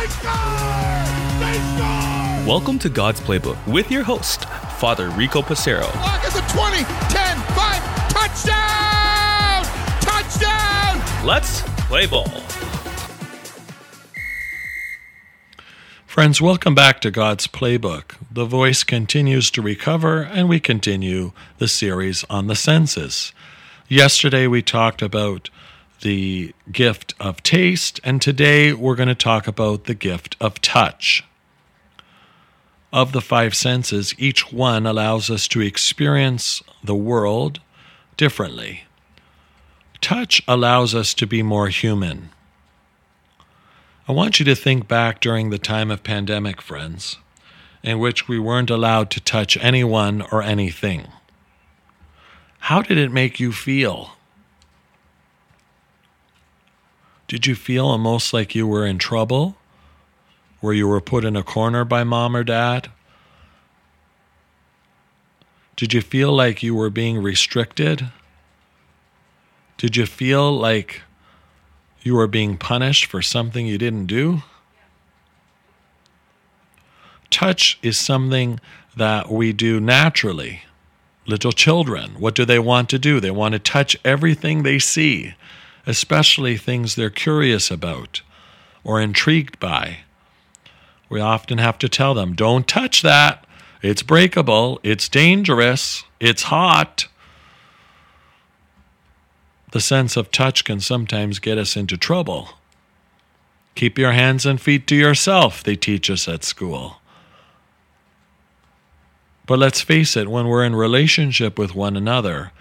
They score! They score! Welcome to God's Playbook with your host, Father Rico Passero. Lock at the 20, 10, 5, touchdown! Touchdown! Let's play ball. Friends, welcome back to God's Playbook. The voice continues to recover, and we continue the series on the senses. Yesterday, we talked about the gift of taste, and today we're going to talk about the gift of touch. Of the five senses, each one allows us to experience the world differently. Touch allows us to be more human. I want you to think back during the time of pandemic, friends, in which we weren't allowed to touch anyone or anything. How did it make you feel? Did you feel almost like you were in trouble? Where you were put in a corner by mom or dad? Did you feel like you were being restricted? Did you feel like you were being punished for something you didn't do? Touch is something that we do naturally. Little children, what do they want to do? They want to touch everything they see especially things they're curious about or intrigued by. We often have to tell them, don't touch that. It's breakable. It's dangerous. It's hot. The sense of touch can sometimes get us into trouble. Keep your hands and feet to yourself, they teach us at school. But let's face it, when we're in relationship with one another,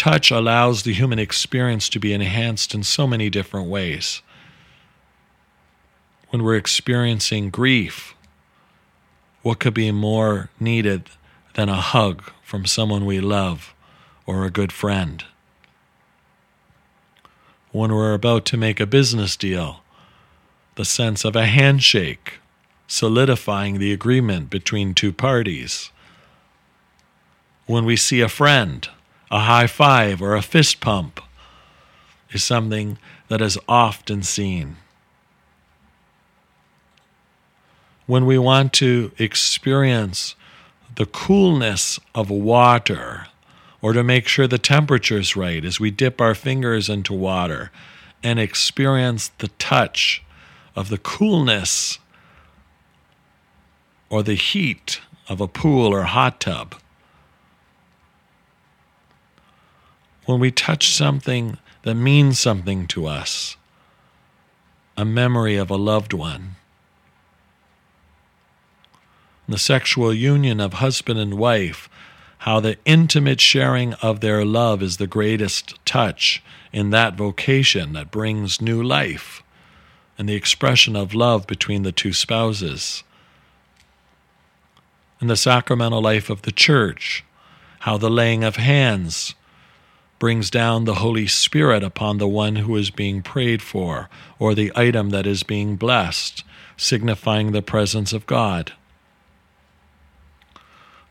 touch allows the human experience to be enhanced in so many different ways. When we're experiencing grief, what could be more needed than a hug from someone we love or a good friend? When we're about to make a business deal, the sense of a handshake, solidifying the agreement between two parties. When we see a friend, a high five or a fist pump is something that is often seen. When we want to experience the coolness of water, or to make sure the temperature is right as we dip our fingers into water and experience the touch of the coolness or the heat of a pool or hot tub. When we touch something that means something to us, a memory of a loved one. The sexual union of husband and wife, how the intimate sharing of their love is the greatest touch in that vocation that brings new life, and the expression of love between the two spouses. In the sacramental life of the church, how the laying of hands brings down the Holy Spirit upon the one who is being prayed for, or the item that is being blessed, signifying the presence of God.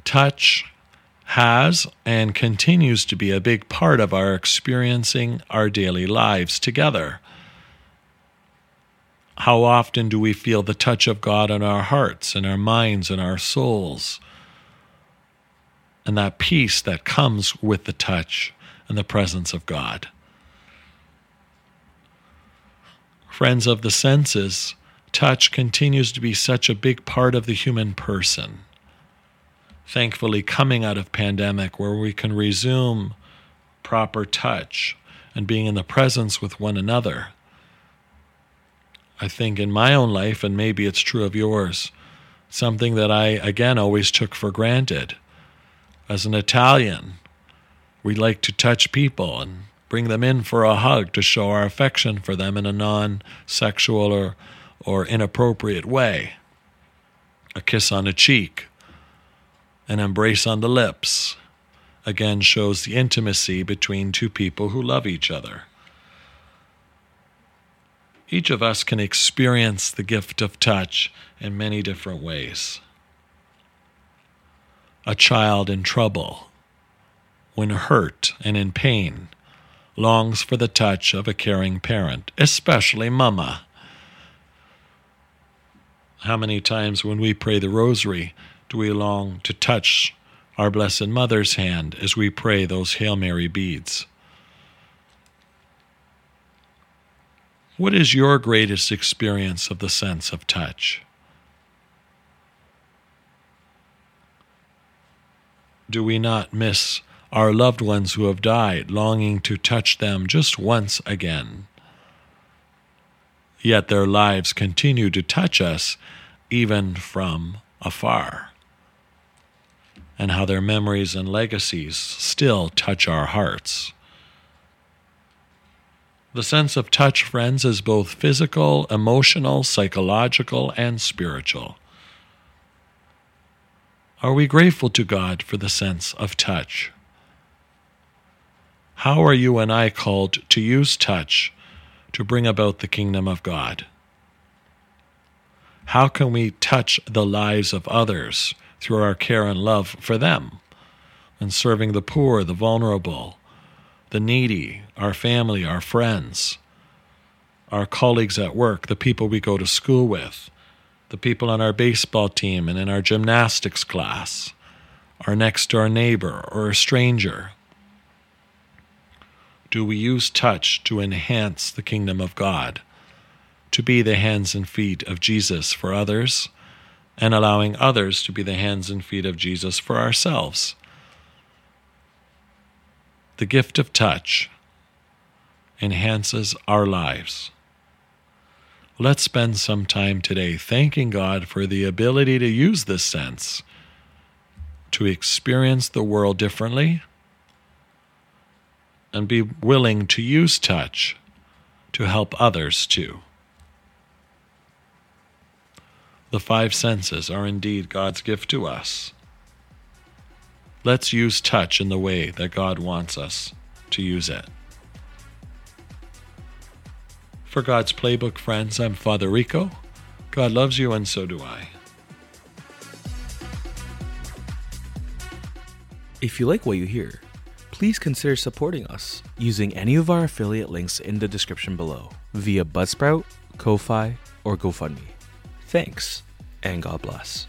Touch has and continues to be a big part of our experiencing our daily lives together. How often do we feel the touch of God in our hearts, in our minds, in our souls? And that peace that comes with the touch and the presence of God. Friends of the senses, touch continues to be such a big part of the human person. Thankfully, coming out of pandemic where we can resume proper touch and being in the presence with one another. I think in my own life, and maybe it's true of yours, something that I, again, always took for granted. As an Italian, we like to touch people and bring them in for a hug to show our affection for them in a non sexual or, or inappropriate way. A kiss on the cheek, an embrace on the lips, again shows the intimacy between two people who love each other. Each of us can experience the gift of touch in many different ways. A child in trouble when hurt and in pain, longs for the touch of a caring parent, especially Mama. How many times when we pray the rosary do we long to touch our Blessed Mother's hand as we pray those Hail Mary beads? What is your greatest experience of the sense of touch? Do we not miss our loved ones who have died, longing to touch them just once again? Yet their lives continue to touch us even from afar, and how their memories and legacies still touch our hearts. The sense of touch, friends, is both physical, emotional, psychological, and spiritual. Are we grateful to God for the sense of touch? How are you and I called to use touch to bring about the kingdom of God? How can we touch the lives of others through our care and love for them and serving the poor, the vulnerable, the needy, our family, our friends, our colleagues at work, the people we go to school with, the people on our baseball team and in our gymnastics class, our next door neighbor or a stranger? Do we use touch to enhance the kingdom of God, to be the hands and feet of Jesus for others, and allowing others to be the hands and feet of Jesus for ourselves? The gift of touch enhances our lives. Let's spend some time today thanking God for the ability to use this sense to experience the world differently and be willing to use touch to help others too. The five senses are indeed God's gift to us. Let's use touch in the way that God wants us to use it. For God's Playbook friends, I'm Father Rico. God loves you, and so do I. If you like what you hear, please consider supporting us using any of our affiliate links in the description below via Buzzsprout, Ko-Fi, or GoFundMe. Thanks, and God bless.